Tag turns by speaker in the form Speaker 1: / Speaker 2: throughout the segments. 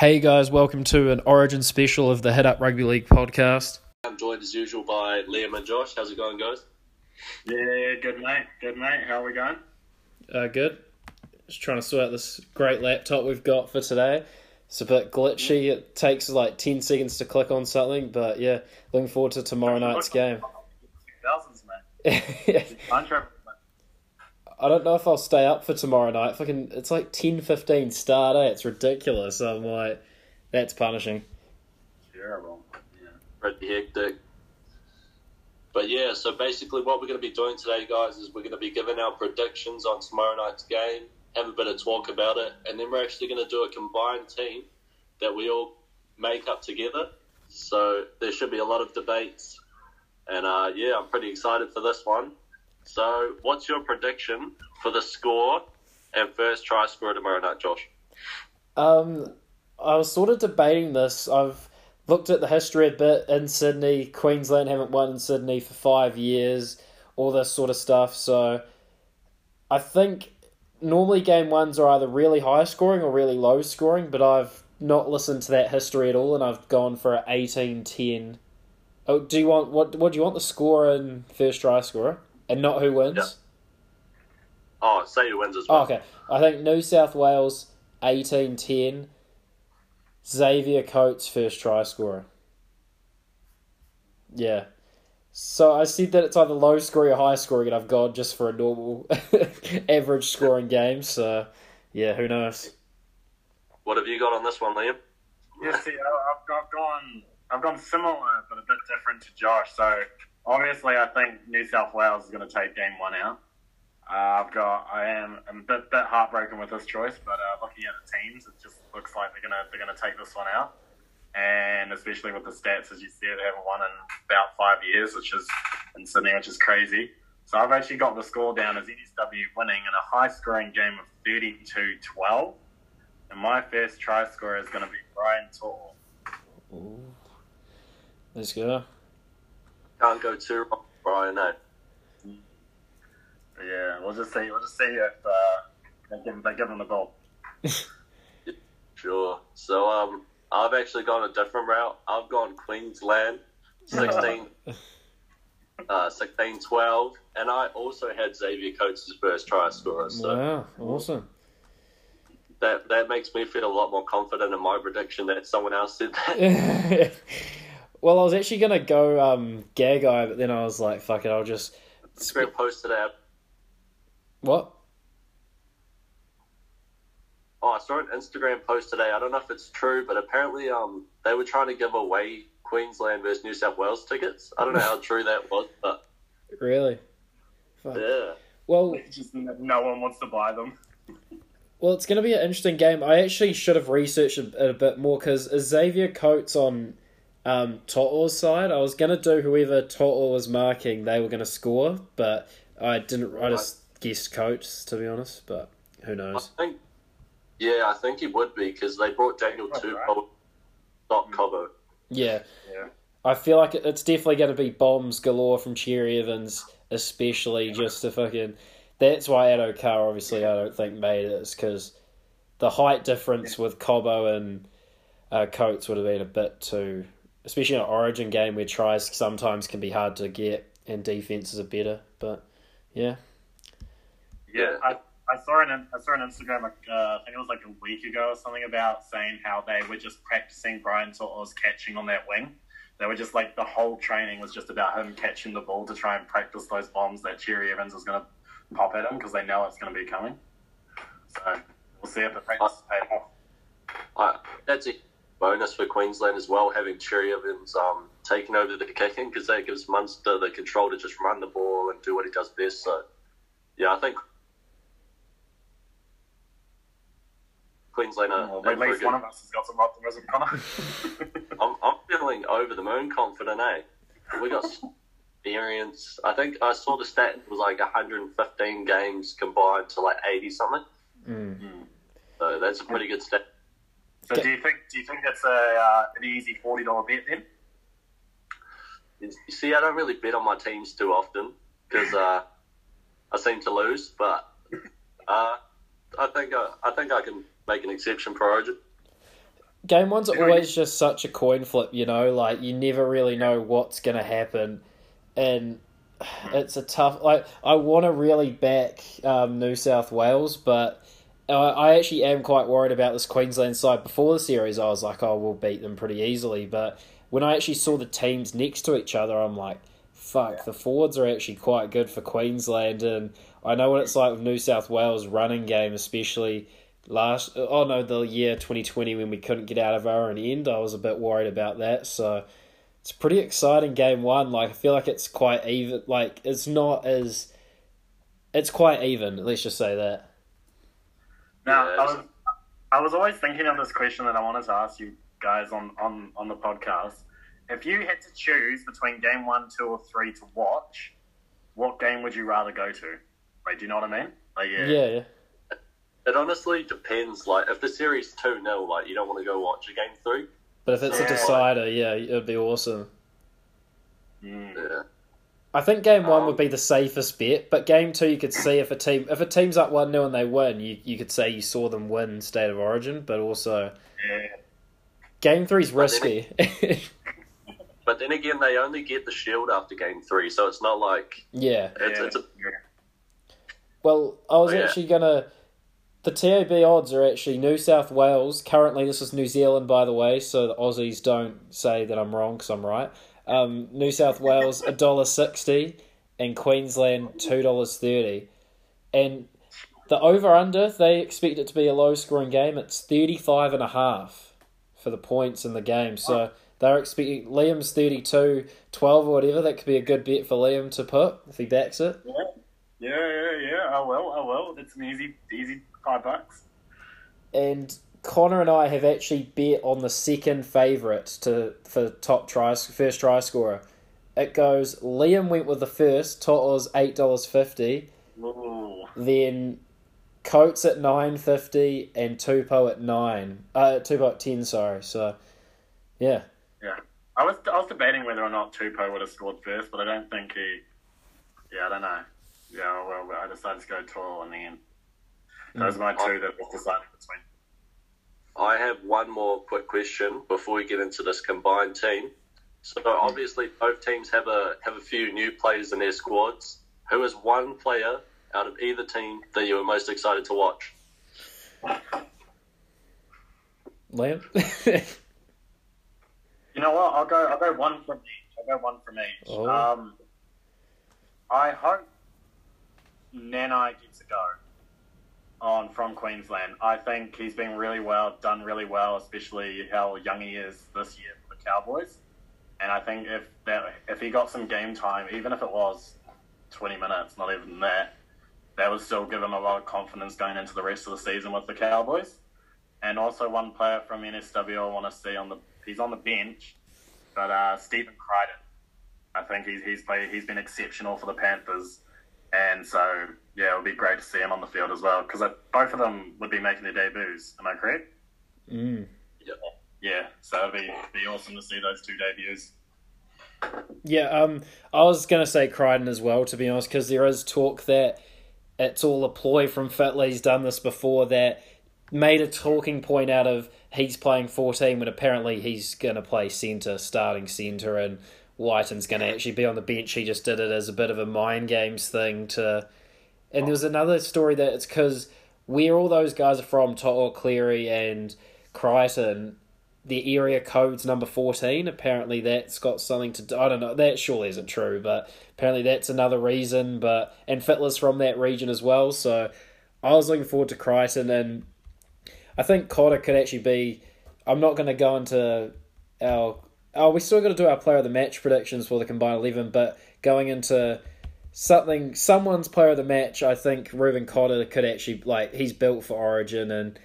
Speaker 1: Hey guys, welcome to an Origin special of the Hit Up Rugby League podcast.
Speaker 2: I'm joined as usual by Liam and Josh. How's it going, guys?
Speaker 3: Yeah, good mate. Good mate. How are we going?
Speaker 1: Uh, good. Just trying to sort out this great laptop we've got for today. It's a bit glitchy. It takes like 10 seconds to click on something, but yeah, looking forward to tomorrow night's game.
Speaker 3: Thousands, mate. Time mate.
Speaker 1: I don't know if I'll stay up for tomorrow night. Fucking, it's like 10 15 start, eh? It's ridiculous. I'm like, that's punishing.
Speaker 3: Terrible. Yeah.
Speaker 2: Pretty hectic. But yeah, so basically what we're going to be doing today, guys, is we're going to be giving our predictions on tomorrow night's game, have a bit of talk about it, and then we're actually going to do a combined team that we all make up together. So there should be a lot of debates. And uh, yeah, I'm pretty excited for this one. So what's your prediction for the score and first try score tomorrow night, Josh?
Speaker 1: Um, I was sort of debating this. I've looked at the history a bit in Sydney. Queensland haven't won in Sydney for five years, all this sort of stuff. So I think normally game ones are either really high scoring or really low scoring, but I've not listened to that history at all and I've gone for an 18 10. Oh, do you want what? What do you want the score and first try scorer, and not who wins?
Speaker 2: Yeah. Oh, say who wins as
Speaker 1: Oh,
Speaker 2: well.
Speaker 1: okay. I think New South Wales 18 10. Xavier Coates first try scorer. Yeah. So I said that it's either low scoring or high scoring, and I've gone just for a normal average scoring game. So, yeah, who knows?
Speaker 2: What have you got on this one, Liam?
Speaker 3: Yeah, see, I- I've, I've gone, I've gone similar, but a bit different to Josh. So obviously, I think New South Wales is going to take game one out. Uh, I've got, I am I'm a bit, bit heartbroken with this choice, but uh, looking at the teams, it just looks like they're gonna, they're gonna take this one out. And especially with the stats, as you said, they haven't won in about five years, which is in Sydney, which is crazy. So I've actually got the score down as NSW winning in a high-scoring game of 32-12. And my first try scorer is going to be Brian
Speaker 1: To'o. Let's go.
Speaker 2: Can't go too wrong, Brian. No.
Speaker 3: Yeah, we'll just see. We'll just see if uh, they give they give him the ball.
Speaker 2: Sure. So um, I've actually gone a different route. I've gone Queensland, 16, uh, 16 12, and I also had Xavier Coates' first try scorer. So
Speaker 1: Wow, awesome.
Speaker 2: that that makes me feel a lot more confident in my prediction that someone else did that.
Speaker 1: well, I was actually gonna go um, Gagai, but then I was like, "Fuck it, I'll just."
Speaker 2: Instagram posted out.
Speaker 1: What?
Speaker 2: Oh, I saw an Instagram post today. I don't know if it's true, but apparently um they were trying to give away Queensland versus New South Wales tickets. I don't know how true that was, but
Speaker 1: Really? Fuck.
Speaker 2: yeah.
Speaker 1: Well,
Speaker 3: Just no one wants to buy them.
Speaker 1: well, it's going to be an interesting game. I actually should have researched it a bit more because Xavier Coates on um, To'o's side. I was going to do whoever To'o was marking, they were going to score, but I didn't. I just guessed Coates to be honest, but who knows?
Speaker 2: I think, yeah, I think he would be because they brought Daniel
Speaker 3: That's
Speaker 2: Tupou,
Speaker 3: right.
Speaker 2: not Cobbo.
Speaker 1: Yeah,
Speaker 3: Yeah.
Speaker 1: I feel like it's definitely going to be bombs galore from Cherry Evans, especially just to fucking. That's why Addo Carr obviously I don't think made it is because the height difference with Cobbo and uh, Coates would have been a bit too, especially in an Origin game where tries sometimes can be hard to get and defenses are better. But yeah,
Speaker 3: Yeah, I, I saw an I saw an Instagram like uh, I think it was like a week ago or something about saying how they were just practicing Brian To'o's catching on that wing. They were just like the whole training was just about him catching the ball to try and practice those bombs that Cherry Evans is going to pop at him because they know it's going to be coming. So we'll see if the practice paid off.
Speaker 2: I, that's a bonus for Queensland as well, having Cherry Evans um, taking over the kicking because that gives Munster the control to just run the ball and do what he does best. So, yeah, I think Queensland are.
Speaker 3: Well, at least one of us has got some optimism, Connor.
Speaker 2: I'm, I'm feeling over the moon confident, eh? We got experience. I think I saw the stat it was like 115 games combined to like 80 something.
Speaker 1: mm.
Speaker 2: So that's a pretty good stat.
Speaker 3: So do you think do you think that's a uh, an easy forty dollar bet then?
Speaker 2: You see, I don't really bet on my teams too often because uh, I seem to lose. But uh, I think uh, I think I can make an exception for Origin.
Speaker 1: game one's always just such a coin flip, you know. Like you never really know what's gonna happen, and it's a tough. Like I want to really back um, New South Wales, but I, actually am quite worried about this Queensland side. Before the series, I was like, "Oh, we'll beat them pretty easily," but when I actually saw the teams next to each other, I'm like, "Fuck, the forwards are actually quite good for Queensland," and I know what it's like with New South Wales running game, especially last oh no the year 2020 when we couldn't get out of our own end. I was a bit worried about that. So it's pretty exciting game one. Like i feel like it's quite even like it's not as it's quite even let's just say that
Speaker 3: Now,
Speaker 2: Yeah,
Speaker 3: I was, I was always thinking of this question that I wanted to ask you guys on, on, on the podcast. If you had to choose between game one, two, or three to watch, what game would you rather go to? Like, do you know what I mean? Like, yeah.
Speaker 1: yeah, yeah.
Speaker 2: It honestly depends. Like, if the series 2 0, like, you don't want to go watch a game 3.
Speaker 1: but if it's a decider yeah it'd be awesome
Speaker 3: Mm.
Speaker 2: Yeah.
Speaker 1: I think game one
Speaker 2: Um,
Speaker 1: would be the safest bet, but game two you could see if a team if a team's up one 0 and they win, you you could say you saw them win state of origin, but also
Speaker 3: Yeah.
Speaker 1: game three's
Speaker 2: But then
Speaker 1: risky.
Speaker 2: But then again, they only get the shield after game 3, so it's not like.
Speaker 1: yeah.
Speaker 2: It's,
Speaker 3: yeah.
Speaker 2: it's a,
Speaker 3: yeah.
Speaker 1: Well, I was
Speaker 2: Oh, yeah.
Speaker 1: actually gonna. The TAB odds are actually New South Wales. Currently, this is New Zealand, by the way, so the Aussies don't say that I'm wrong because I'm right. Um, New South Wales a dollar sixty, and Queensland two dollars thirty, and the over under they expect it to be a low scoring game. It's 35 and a half for the points in the game. So they're expecting Liam's 32, 12 or whatever. That could be a good bet for Liam to put if he backs it.
Speaker 3: Yeah, yeah, yeah, yeah. I will, I will. It's an easy, easy five bucks.
Speaker 1: and Connor and I have actually bet on the second favourite to for top try first try scorer. It goes Liam went with the first, To'o's eight dollars fifty,
Speaker 3: Ooh.
Speaker 1: then Coates at nine fifty and Tupou at nine. Uh Tupou at ten, sorry. So yeah.
Speaker 3: Yeah, I was, I was debating whether or not Tupou would have scored first, but I don't think he. Yeah, I don't know. Yeah, well, I decided to go To'o in the end. Those are my two that was decided between.
Speaker 2: I have one more quick question before we get into this combined team. So obviously both teams have a have a few new players in their squads. Who is one player out of either team that you were most excited to watch?
Speaker 1: Liam?
Speaker 3: You know what? I'll go. I'll go one from each. I'll go one from each.
Speaker 1: Oh.
Speaker 3: Um, I hope Nanai gets a go on from Queensland. I think he's been really well, done really well, especially how young he is this year for the Cowboys. And I think if that if he got some game time, even if it was twenty minutes, not even that, that would still give him a lot of confidence going into the rest of the season with the Cowboys. And also one player from NSW I want to see on the he's on the bench, but uh, Stephen Crichton. I think he's he's played he's been exceptional for the Panthers, and so yeah, it would be great to see him on the field as well because both of them would be making their debuts. Am I correct?
Speaker 1: mm.
Speaker 3: Yeah, so it'd be be awesome to see those two debuts.
Speaker 1: Yeah, um, I was going to say Crichton as well, to be honest, because there is talk that it's all a ploy from Fittler. He's done this before that made a talking point out of he's playing 14 when apparently he's going to play centre, starting centre, and Wighton's going to actually be on the bench. He just did it as a bit of a mind games thing to. And there was another story that it's because where all those guys are from, To'o Cleary and Crichton, the area code's number 14 apparently that's got something to do i don't know that surely isn't true but apparently that's another reason but and fittler's from that region as well so i was looking forward to crichton and i think cotter could actually be i'm not going to go into our oh we still got to do our player of the match predictions for the combined 11 but going into something someone's player of the match i think reuben cotter could actually like he's built for origin and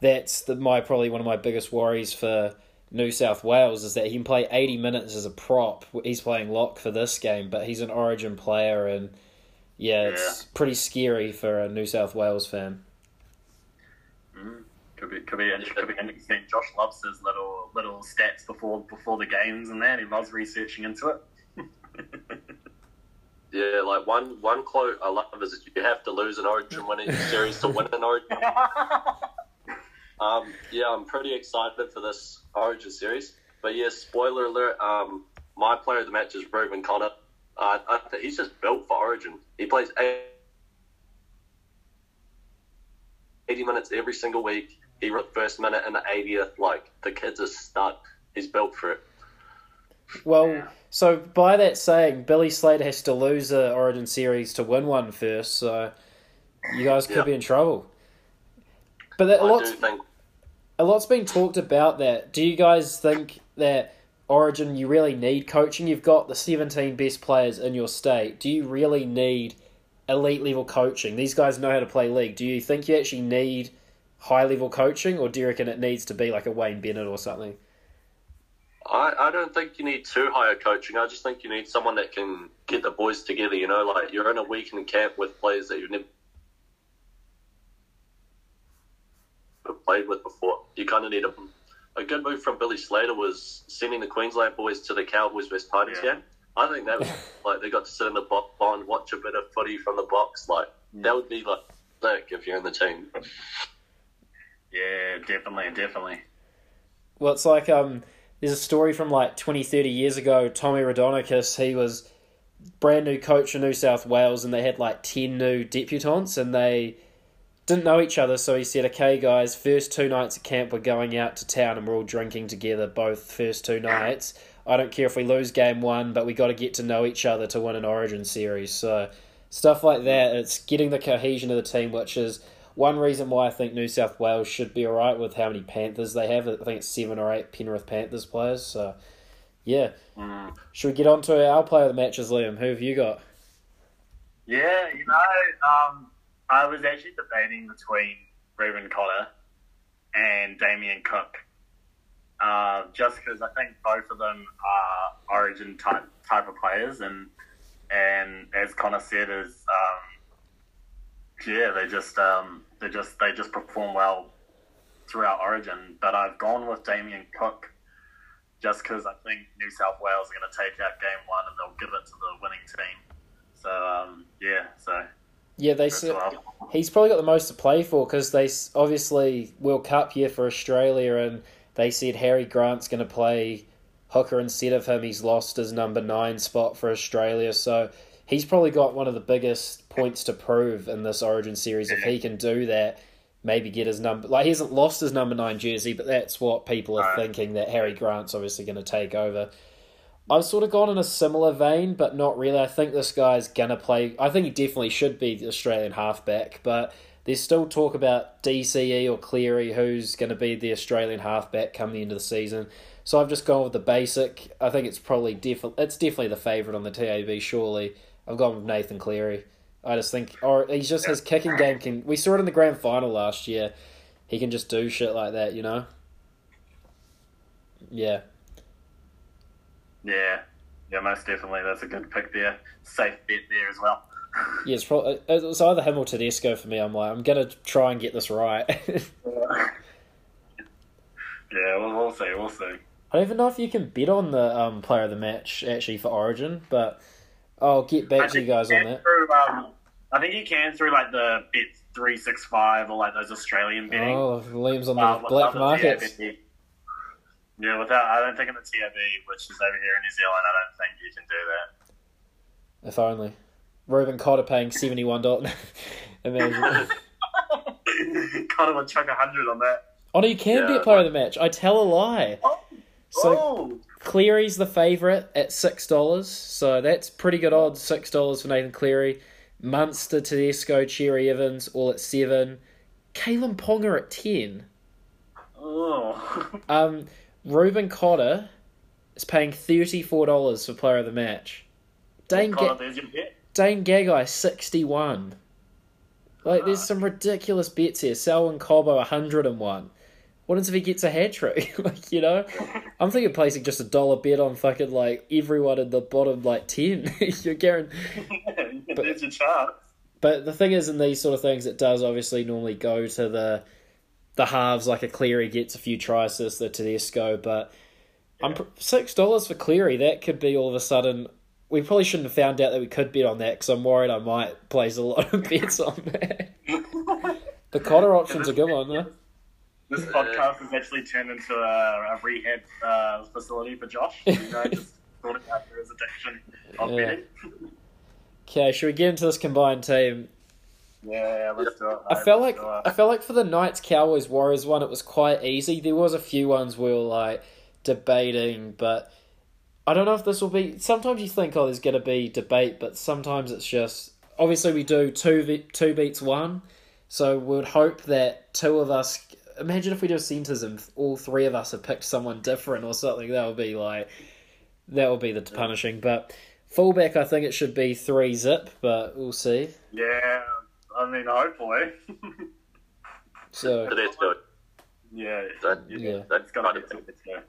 Speaker 1: that's the, my probably one of my biggest worries for New South Wales is that he can play 80 minutes as a prop. He's playing lock for this game, but he's an Origin player, and yeah, it's pretty scary for a New South Wales fan.
Speaker 3: Mm. Could be could be could be interesting. Josh loves his little little stats before before the games and that. He loves researching into it.
Speaker 2: Yeah, like one one quote I love is you have to lose an Origin winning series to win an Origin. Um, yeah, I'm pretty excited for this Origin series. But yeah, spoiler alert. Um, my player of the match is Reuben Cotter. Uh, I, he's just built for Origin. He plays 80 minutes every single week. He wrote first minute and the 80th. Like the kid's a stud. He's built for it.
Speaker 1: Well, so by that saying, Billy Slater has to lose the Origin series to win one first. So you guys could
Speaker 2: Yeah.
Speaker 1: be in trouble. But that, a
Speaker 2: I
Speaker 1: lot's
Speaker 2: do think
Speaker 1: a lot's been talked about that. Do you guys think that Origin you really need coaching? You've got the seventeen best players in your state. Do you really need elite level coaching? These guys know how to play league. Do you think you actually need high level coaching, or do you reckon it needs to be like a Wayne Bennett or something?
Speaker 2: I, I don't think you need too high a coaching. I just think you need someone that can get the boys together. You know, like you're in a weekend camp with players that you've never played with before. You kind of need a a good move from Billy Slater was sending the Queensland boys to the Cowboys West Tigers
Speaker 3: Yeah.
Speaker 2: game. I think that was like they got to sit in the box and watch a bit of footy from the box. Like that would be like sick if you're in the team.
Speaker 3: Yeah, definitely, definitely.
Speaker 1: Well, it's like um, there's a story from like 20, 30 years ago. Tommy Raudonikis, he was brand new coach in New South Wales, and they had like ten new debutants, and they didn't know each other. So he said, "Okay, guys, first two nights at camp, we're going out to town, and we're all drinking together both first two nights. I don't care if we lose game one, but we got to get to know each other to win an Origin series." So stuff like that. It's getting the cohesion of the team, which is one reason why I think New South Wales should be alright with how many Panthers they have. I think it's seven or eight Penrith Panthers players. So, yeah.
Speaker 3: Mm.
Speaker 1: Should we get on to our player of the matches, Liam? Who have you got?
Speaker 3: Yeah, you know, um, I was actually debating between Reuben Cotter and Damien Cook, uh, just because I think both of them are Origin type type of players, and and as Connor said, is um, yeah, they just um, they just they just perform well throughout Origin. But I've gone with Damien Cook just because I think New South Wales are going to take out game one and they'll give it to the winning team. So um, yeah, so
Speaker 1: Yeah, they said he's probably got the most to play for because they obviously World Cup year for Australia, and they said Harry Grant's going to play hooker instead of him. He's lost his number nine spot for Australia, so he's probably got one of the biggest points to prove in this Origin series. If he can do that, maybe get his number. Like he hasn't lost his number nine jersey, but that's what people are thinking that Harry Grant's obviously going to take over. I've sort of gone in a similar vein, but not really. I think this guy's gonna play. I think he definitely should be the Australian halfback, but there's still talk about DCE or Cleary who's going to be the Australian halfback come the end of the season. So I've just gone with the basic. I think it's probably defi- it's definitely the favourite on the TAB. Surely I've gone with Nathan Cleary. I just think, or he just his kicking game can. We saw it in the grand final last year. He can just do shit like that, you know. Yeah.
Speaker 3: yeah, yeah, most definitely. That's a good pick there. Safe bet there as well.
Speaker 1: Yeah, it's probably it was either him or Tedesco for me. I'm like, I'm gonna try and get this right.
Speaker 3: yeah, we'll, we'll see. We'll see.
Speaker 1: I don't even know if you can bet on the um, player of the match actually for Origin, but I'll get back to you guys
Speaker 3: you
Speaker 1: on that.
Speaker 3: Through, um, I think you can through like the Bet three six five or like those Australian betting.
Speaker 1: Oh, Liam's on the
Speaker 3: Uh,
Speaker 1: black
Speaker 3: the
Speaker 1: markets.
Speaker 3: Yeah, without I don't think in the TAB, which is over here in New Zealand, I don't think you can do that.
Speaker 1: If only. Reuben Cotter paying seventy one dollars. Imagine.
Speaker 3: kind of a chuck a hundred on that.
Speaker 1: oh no, you can
Speaker 2: Yeah,
Speaker 1: bet player of the match. I tell a lie.
Speaker 3: Oh,
Speaker 1: So
Speaker 3: oh.
Speaker 1: Cleary's the favourite at six dollars, so that's pretty good odds. Six dollars for Nathan Cleary, Munster, Tedesco, Cherry Evans, all at seven. Kalyn Ponga at ten.
Speaker 3: oh.
Speaker 1: Um, Reuben Cotter is paying thirty four dollars for player of the match. Dane
Speaker 3: Connor,
Speaker 1: Ga-
Speaker 3: there's your bet.
Speaker 1: Dane Gagai sixty one. Like there's some ridiculous bets here. Selwyn Cobbo hundred and one. What if he gets a hat trick? like you know, I'm thinking placing just a dollar bet on fucking like everyone in the bottom like ten. You're guaranteed.
Speaker 3: there's your chance.
Speaker 1: But the thing is, in these sort of things, it does obviously normally go to the the halves. Like a Cleary gets a few tries to the Tedesco, but I'm six dollars for Cleary. That could be all of a sudden. We probably shouldn't have found out that we could bet on that because I'm worried I might place a lot of bets on that. The Cotter option's a good one, though.
Speaker 3: This podcast has actually turned into a, a rehab uh, facility for Josh. You know, just sorting out his addiction of
Speaker 1: Yeah.
Speaker 3: betting.
Speaker 1: Okay, should we get into this combined team?
Speaker 3: Yeah, let's do it.
Speaker 1: I felt
Speaker 3: let's
Speaker 1: like. I felt like for the Knights Cowboys Warriors one, it was quite easy. There was a few ones we were like debating, but I don't know if this will be. Sometimes you think, oh, there's going to be debate, but sometimes it's just obviously we do two ve- two beats one, so we'd hope that two of us. Imagine if we do centers and all three of us have picked someone different or something. That would be like that would be the punishing. But fullback, I think it should be three zip, but we'll see.
Speaker 3: Yeah, I mean, hopefully.
Speaker 1: So
Speaker 2: Tedesco.
Speaker 3: yeah,
Speaker 2: That,
Speaker 1: Yeah.
Speaker 2: That's
Speaker 3: it's got
Speaker 2: kind
Speaker 3: to
Speaker 2: of
Speaker 3: be Tedesco.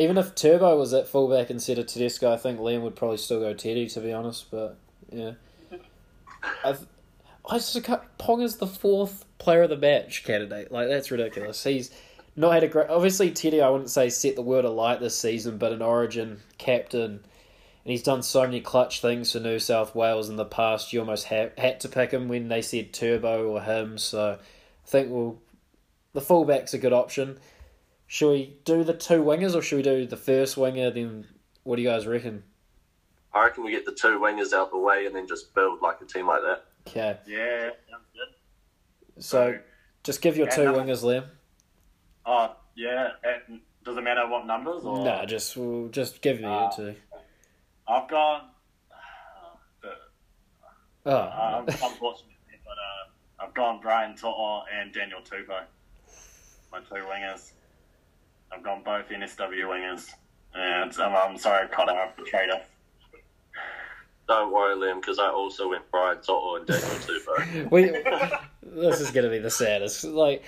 Speaker 1: Even if Turbo was at fullback instead of Tedesco, I think Liam would probably still go Teddy, to be honest. But yeah, I've, I just got Ponga's the fourth player of the match candidate. Like that's ridiculous. He's not had a great. Obviously, Teddy, I wouldn't say set the world alight this season, but an Origin captain, and he's done so many clutch things for New South Wales in the past. You almost ha- had to pick him when they said Turbo or him. So I think we'll the fullback's a good option. Should we do the two wingers or should we do the first winger? Then what do you guys reckon?
Speaker 2: I reckon we get the two wingers out the way and then just build like a team like that.
Speaker 1: Okay,
Speaker 3: Yeah, sounds good.
Speaker 1: so just give your
Speaker 3: Yeah,
Speaker 1: two
Speaker 3: no.
Speaker 1: wingers, Liam.
Speaker 3: Oh, yeah. It, does it matter what numbers? Or?
Speaker 1: Nah, just we'll just give me
Speaker 3: Uh,
Speaker 1: your two.
Speaker 3: I've got.
Speaker 1: Oh,
Speaker 3: Uh, unfortunately, but uh, I've gone Brian To'o and Daniel Tupou. My two wingers. I've gone both NSW wingers. And um, I'm sorry, Connor, I've betrayed us.
Speaker 2: Don't worry, Liam, because I also went Brian To'o and Daniel Tupou.
Speaker 1: we, this is gonna be the saddest. Like,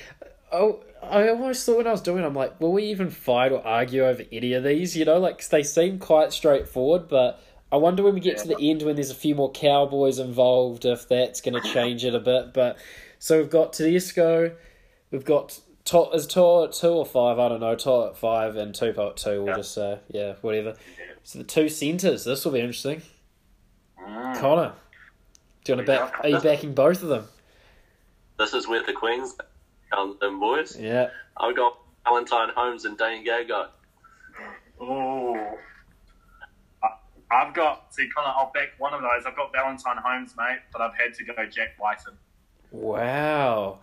Speaker 1: oh, I almost thought when I was doing, it, I'm like, will we even fight or argue over any of these? You know, like they seem quite straightforward, but I wonder when we get to the end when there's a few more Cowboys involved if that's going to change it a bit. But so we've got Tedesco, we've got to, is To'o at two or five? I don't know. To'o at five and Tupou at two. We'll
Speaker 3: Yeah.
Speaker 1: just say yeah, whatever. So the two centers. This will be interesting.
Speaker 3: Mm.
Speaker 1: Connor, do you want to back? Are you backing both of them?
Speaker 2: this is where the Queens come in, boys.
Speaker 1: Yeah.
Speaker 2: I've got Valentine Holmes and Dane Gagai.
Speaker 3: Oh, I- I've got, see, Connor, I'll back one of those. I've got Valentine Holmes, mate, but I've had to go Jack Wighton.
Speaker 1: Wow.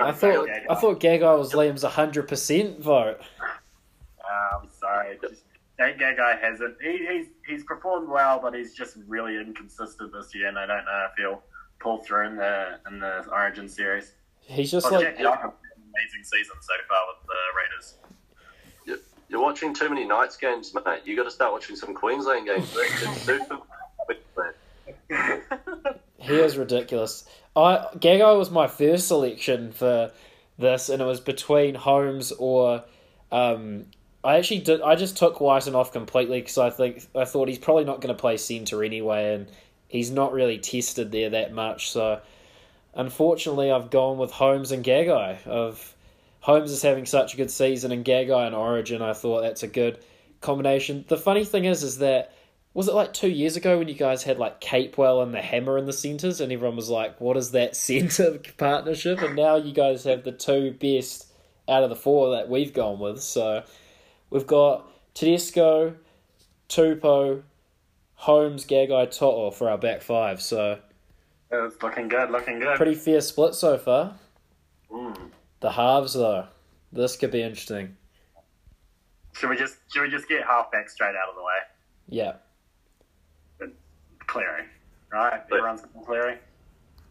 Speaker 1: I thought
Speaker 3: backed
Speaker 1: I thought Gagai was Liam's hundred percent vote.
Speaker 3: Uh, I'm sorry. Just, that guy hasn't. He, he's he's performed well, but he's just really inconsistent this year, and I don't know if he'll pull through in the in the Origin series.
Speaker 1: He's just
Speaker 3: But
Speaker 1: like
Speaker 3: Jack Young an amazing season so far with the Raiders.
Speaker 2: You're watching too many Knights games, mate. You got to start watching some Queensland games. It's
Speaker 1: he is ridiculous. I Gagai was my first selection for this, and it was between Holmes or um, I actually did. I just took Wighton off completely because I think I thought he's probably not going to play centre anyway, and he's not really tested there that much. So unfortunately, I've gone with Holmes and Gagai. Of Holmes is having such a good season, and Gagai and Origin. I thought that's a good combination. The funny thing is, is that was it like two years ago when you guys had like Capewell and the Hammer in the centres, and everyone was like, "What is that centre partnership?" And now you guys have the two best out of the four that we've gone with. So we've got Tedesco, Tupou, Holmes, Gagai, To'o for our back five. So
Speaker 3: It's looking good, looking good.
Speaker 1: pretty fair split so far.
Speaker 3: Mm.
Speaker 1: The halves though, this could be interesting.
Speaker 3: Should we just should we just get half back straight out of the way?
Speaker 1: Yeah.
Speaker 3: Cleary, right?
Speaker 2: But-
Speaker 3: Everyone's Cleary.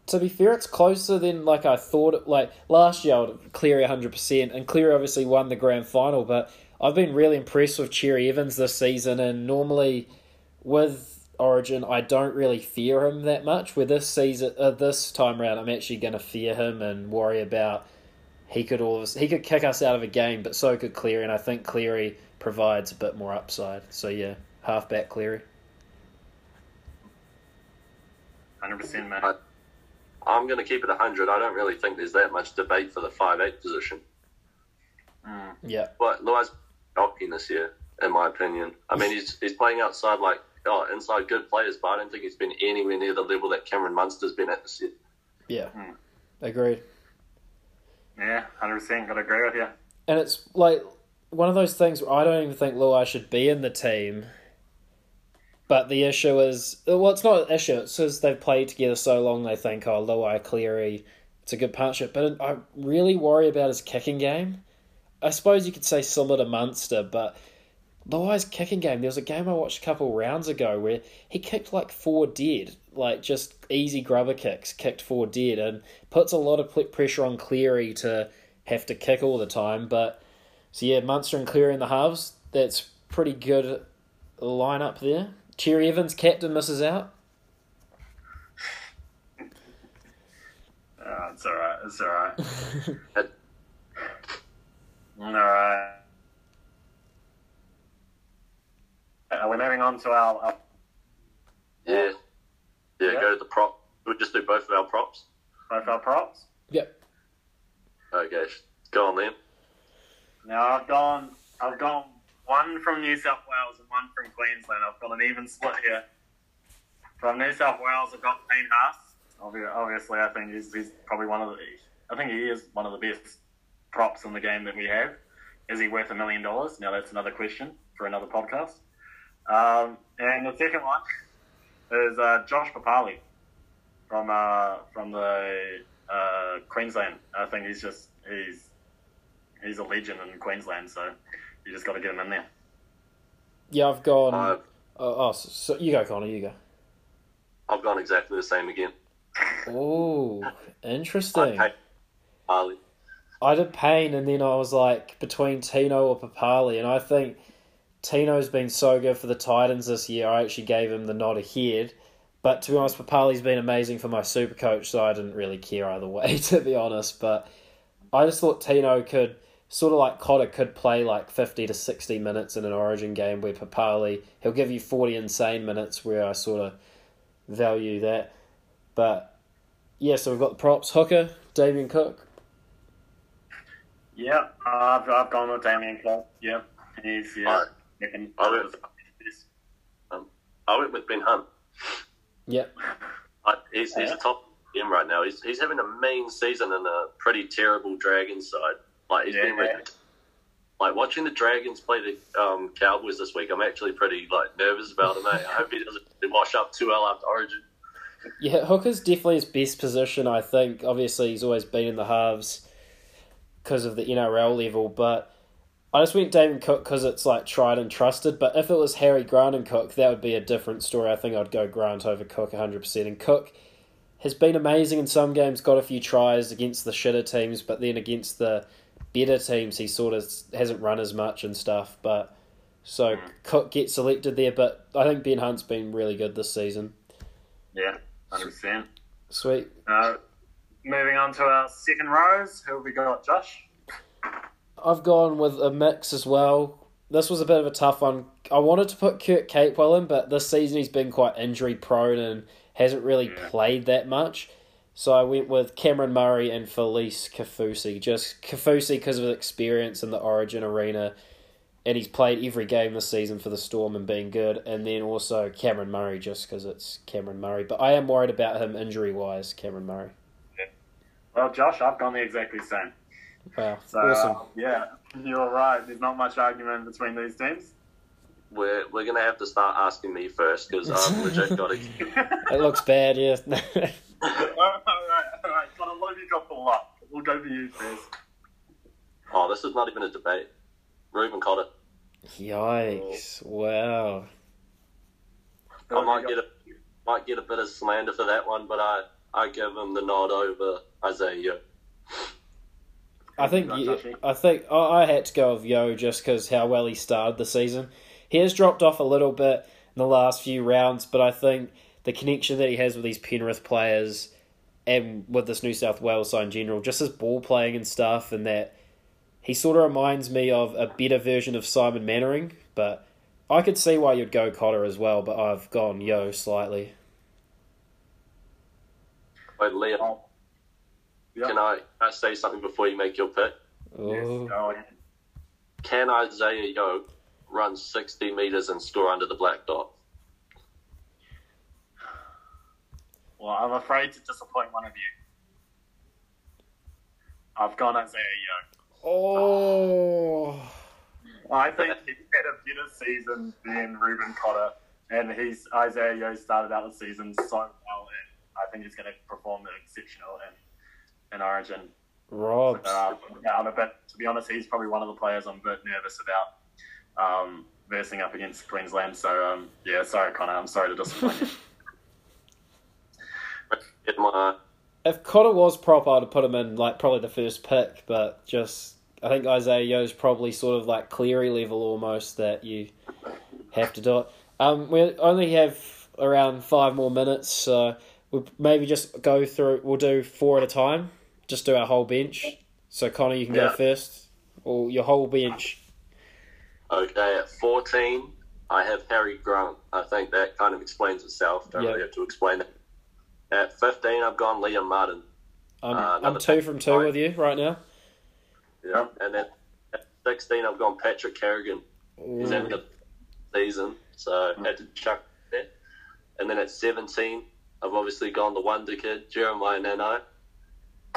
Speaker 1: to be fair, it's closer than like I thought. It, like last year, I would Cleary hundred percent, and Cleary obviously won the grand final. But I've been really impressed with Cherry Evans this season, and normally with Origin, I don't really fear him that much. With this season, uh, this time round, I'm actually going to fear him and worry about he could all he could kick us out of a game, but so could Cleary, and I think Cleary provides a bit more upside. So yeah, halfback Cleary.
Speaker 3: Hundred percent, man.
Speaker 2: Right. I'm going to keep it 100. I don't really think there's that much debate for the 5'8 position.
Speaker 3: Mm.
Speaker 1: Yeah,
Speaker 2: But Luai's shocking this year, in my opinion. I mean, he's, he's playing outside, like, oh, inside good players, but I don't think he's been anywhere near the level that Cameron Munster's been at this year.
Speaker 1: yeah,
Speaker 3: Hmm.
Speaker 1: agreed.
Speaker 3: Yeah, hundred percent. Got to agree with you.
Speaker 1: And it's like one of those things where I don't even think Luai should be in the team. But the issue is, well, it's not an issue. It's because they've played together so long. They think, oh, Luai Cleary, it's a good partnership. But I really worry about his kicking game. I suppose you could say similar to Munster, but Luai's kicking game. There was a game I watched a couple rounds ago where he kicked like four dead, like just easy grubber kicks, kicked four dead, and puts a lot of pressure on Cleary to have to kick all the time. But so yeah, Munster and Cleary in the halves. That's pretty good lineup there. Cherry Evans, captain, misses out.
Speaker 3: Oh, it's alright. It's alright. alright. Are we moving on to our? our...
Speaker 2: Yeah. yeah. Yeah, go to the prop. We'll just do both of our props.
Speaker 3: Both our props?
Speaker 1: Yep.
Speaker 2: Okay, go on then.
Speaker 3: Now I've gone. I've gone one from New South Wales and one from Queensland. I've got an even split here. From New South Wales, I've got Payne Haas. Obviously, I think he's, he's probably one of the. I think he is one of the best props in the game that we have. Is he worth a million dollars? Now that's another question for another podcast. Um, and the second one is uh, Josh Papalii from uh, from the uh, Queensland. I think he's just he's he's a legend in Queensland, so you just got to get him in there.
Speaker 1: Yeah, I've gone. Uh, oh, so you go, Connor. You go.
Speaker 2: I've gone exactly the same again.
Speaker 1: Oh, interesting.
Speaker 2: I,
Speaker 1: I did Payne, and then I was like between Tino or Papalii, and I think Tino's been so good for the Titans this year. I actually gave him the nod ahead. But to be honest, Papalii's been amazing for my super coach, so I didn't really care either way, to be honest. But I just thought Tino could, sort of like Cotter, could play like 50 to 60 minutes in an origin game where Papalii, he'll give you 40 insane minutes where I sort of value that. But yeah, so we've got the props. Hooker, Damien Cook.
Speaker 3: Yeah, I've, I've gone with Damien Cook. Yeah, he's, yeah.
Speaker 2: I went, um, I went with Ben Hunt.
Speaker 1: Yeah.
Speaker 2: I, he's, he's yeah. a top him right now. He's he's having a mean season in a pretty terrible Dragons side. Like he's yeah, been yeah. like watching the Dragons play the um, Cowboys this week. I'm actually pretty like nervous about him. Mate. I hope he doesn't wash up too well after Origin.
Speaker 1: Yeah, Hooker's definitely his best position. I think. Obviously, he's always been in the halves because of the NRL level, but I just went Damien Cook because it's like tried and trusted. But if it was Harry Grant and Cook, that would be a different story. I think I'd go Grant over Cook 100%. And Cook has been amazing in some games, got a few tries against the shitter teams, but then against the better teams, he sort of hasn't run as much and stuff. But so Cook gets selected there, but I think Ben Hunt's been really good this season.
Speaker 3: Yeah, 100%.
Speaker 1: Sweet.
Speaker 3: Uh, moving on to our second rows, who have we got, Josh?
Speaker 1: I've gone with a mix as well. This was a bit of a tough one. I wanted to put Kurt Capewell in, but this season he's been quite injury prone and hasn't really yeah. played that much. So I went with Cameron Murray and Felise Kaufusi. Just Kaufusi because of his experience in the Origin arena, and he's played every game this season for the Storm and being good. And then also Cameron Murray just because it's Cameron Murray. But I am worried about him injury wise, Cameron Murray.
Speaker 3: Yeah. Well, Josh, I've gone the exactly same.
Speaker 1: Wow,
Speaker 3: so,
Speaker 1: awesome.
Speaker 3: Uh, yeah, you're right. There's not much argument between these teams.
Speaker 2: We're, we're going to have to start asking me first because I've legit got to.
Speaker 1: it looks bad, yeah.
Speaker 3: all right, all right, all right. Connor, what have you got for luck? We'll go for you first.
Speaker 2: Oh, this is not even a debate. Reuben Cotter.
Speaker 1: Yikes! Wow.
Speaker 2: I might get a might get a bit of slander for that one, but I I give him the nod over Isaiah.
Speaker 1: I think I think oh, I had to go with Yeo just because how well he started the season. He has dropped off a little bit in the last few rounds, but I think the connection that he has with these Penrith players and with this New South Wales side in general, just his ball playing and stuff, and that he sort of reminds me of a better version of Simon Mannering. But I could see why you'd go Cotter as well, but I've gone Yeo slightly.
Speaker 2: Wait, Liam. Yep. Can I, I say something before you make your pick?
Speaker 3: Yes,
Speaker 2: Can Isaiah Yeo run 60 metres and score under the black dot?
Speaker 3: Well, I'm afraid to disappoint one of you. I've gone Isaiah Yeo.
Speaker 1: Oh,
Speaker 3: I think he had a better season than Reuben Cotter, and he's Isaiah Yeo started out the season so well, and I think he's going to perform exceptional in in Origin.
Speaker 1: Rob.
Speaker 3: Uh, yeah, I'm a bit, to be honest, he's probably one of the players I'm a bit nervous about um, versing up against Queensland. So um, yeah, sorry, Connor, I'm sorry to disappoint you.
Speaker 2: Get my
Speaker 1: If Cotter was proper, I'd have put him in like probably the first pick, but just I think Isaiah Yeo's probably sort of like Cleary level almost that you have to do it. Um, we only have around five more minutes, so we'll maybe just go through. We'll do four at a time. Just do our whole bench. So Connor, you can go first, or your whole bench.
Speaker 2: Okay, at 14, I have Harry Grant. I think that kind of explains itself. Don't
Speaker 1: Yeah.
Speaker 2: really have to explain it. At 15, I've gone Liam Martin.
Speaker 1: I'm,
Speaker 2: Uh,
Speaker 1: I'm two from two with you right now.
Speaker 2: Yeah. And then at 16, I've gone Patrick Carrigan. He's having a season, so I had to chuck that. And then at 17, I've obviously gone the Wonder Kid, Jeremiah Nanai.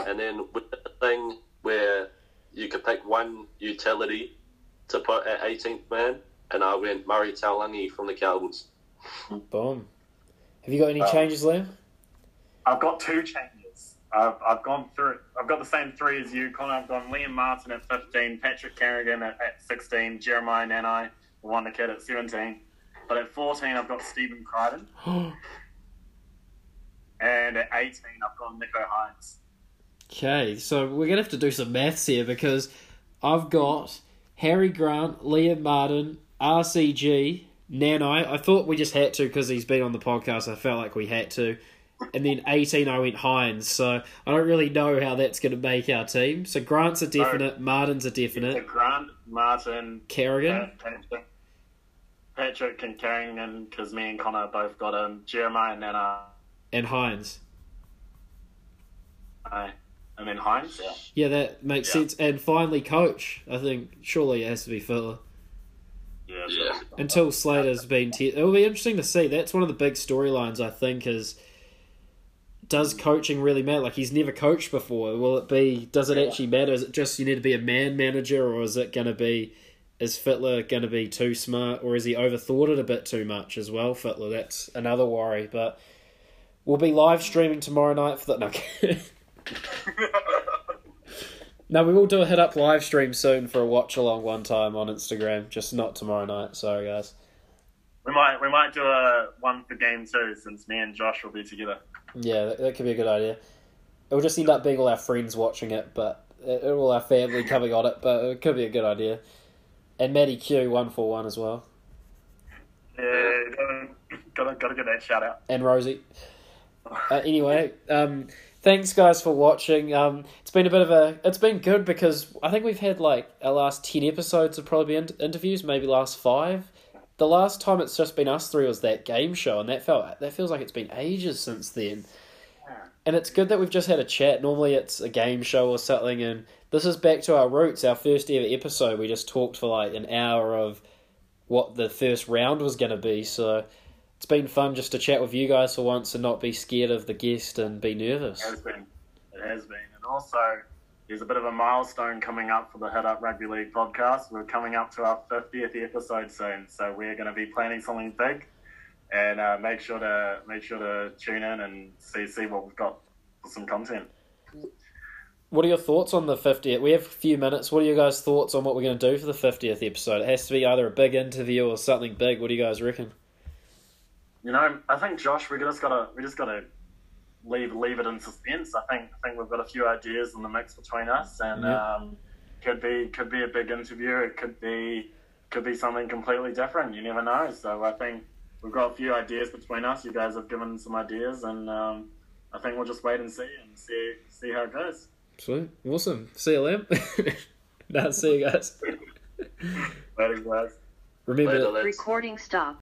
Speaker 2: And then with the thing where you could pick one utility to put at 18th man, and I went Murray Taulagi from the Cowboys.
Speaker 1: Boom. Have you got any
Speaker 3: Oh.
Speaker 1: changes, Liam?
Speaker 3: I've got two changes. I've, I've gone through. I've got the same three as you, Connor. I've gone Liam Martin at 15, Patrick Carrigan at, at 16, Jeremiah Nanai, the Wonder Kid at 17. But at 14, I've got Stephen Crichton. And at 18, I've got Nicho Hynes.
Speaker 1: Okay, so we're gonna have to do some maths here because I've got Harry Grant, Liam Martin, RCG, Nanai. I thought we just had to because he's been on the podcast. I felt like we had to. And then 18, I went Hynes. So I don't really know how that's going to make our team. So Grant's a oh, definite, Martin's a definite,
Speaker 3: Grant, Martin,
Speaker 1: Carrigan.
Speaker 3: Pat- Patrick, Patrick and Carrigan, because me and Connor both got him. Jeremiah Nanai,
Speaker 1: and Hynes.
Speaker 3: and then Hines. Yeah.
Speaker 1: Yeah, that makes
Speaker 3: Yeah.
Speaker 1: sense. And finally, coach. I think surely it has to be Fittler.
Speaker 3: Yeah.
Speaker 2: Yeah.
Speaker 1: until Slater's been. Te- It'll be interesting to see. That's one of the big storylines. I think is does coaching really matter? Like he's never coached before. Will it be? Does it actually matter? Is it just you need to be a man manager, or is it going to be? Is Fittler going to be too smart, or is he overthought it a bit too much as well? Fittler, that's another worry. But we'll be live streaming tomorrow night for that. No, no, we will do a hit up live stream soon for a watch along one time on Instagram. Just not tomorrow night. Sorry, guys.
Speaker 3: We might we might do a one for game two since me and Josh will be together.
Speaker 1: Yeah, that, that could be a good idea. It'll just end up being all our friends watching it, but it, all our family coming on it. But it could be a good idea. And Maddie Q one for one as well,
Speaker 3: Yeah, gotta gotta, get that shout out.
Speaker 1: and Rosie. Uh, anyway, um, thanks guys for watching. Um, it's been a bit of a. It's been good because I think we've had like our last ten episodes have probably been interviews, maybe last five. The last time it's just been us three was that game show, and that felt that feels like it's been ages since then. And it's good that we've just had a chat. Normally it's a game show or something, and this is back to our roots. Our first ever episode, we just talked for like an hour of what the first round was going to be. So it's been fun just to chat with you guys for once and not be scared of the guest and be nervous.
Speaker 3: It has been. It has been. And also, there's a bit of a milestone coming up for the Hit Up Rugby League podcast. We're coming up to our 50th episode soon, so we're going to be planning something big. And uh, make sure to make sure to tune in and see see what we've got for some content.
Speaker 1: What are your thoughts on the 50th? We have a few minutes. What are your guys' thoughts on what we're going to do for the 50th episode? It has to be either a big interview or something big. What do you guys reckon?
Speaker 3: You know, I think Josh, we just gotta we just gotta leave leave it in suspense. I think I think we've got a few ideas in the mix between us, and
Speaker 1: Yeah.
Speaker 3: um, could be could be a big interview. It could be could be something completely different. You never know. So I think we've got a few ideas between us. You guys have given some ideas, and um, I think we'll just wait and see and see see how it goes.
Speaker 1: Sweet. Awesome. See you, Liam. no, see you guys.
Speaker 3: Later, guys.
Speaker 1: Remember,
Speaker 2: Later.
Speaker 4: Recording stop.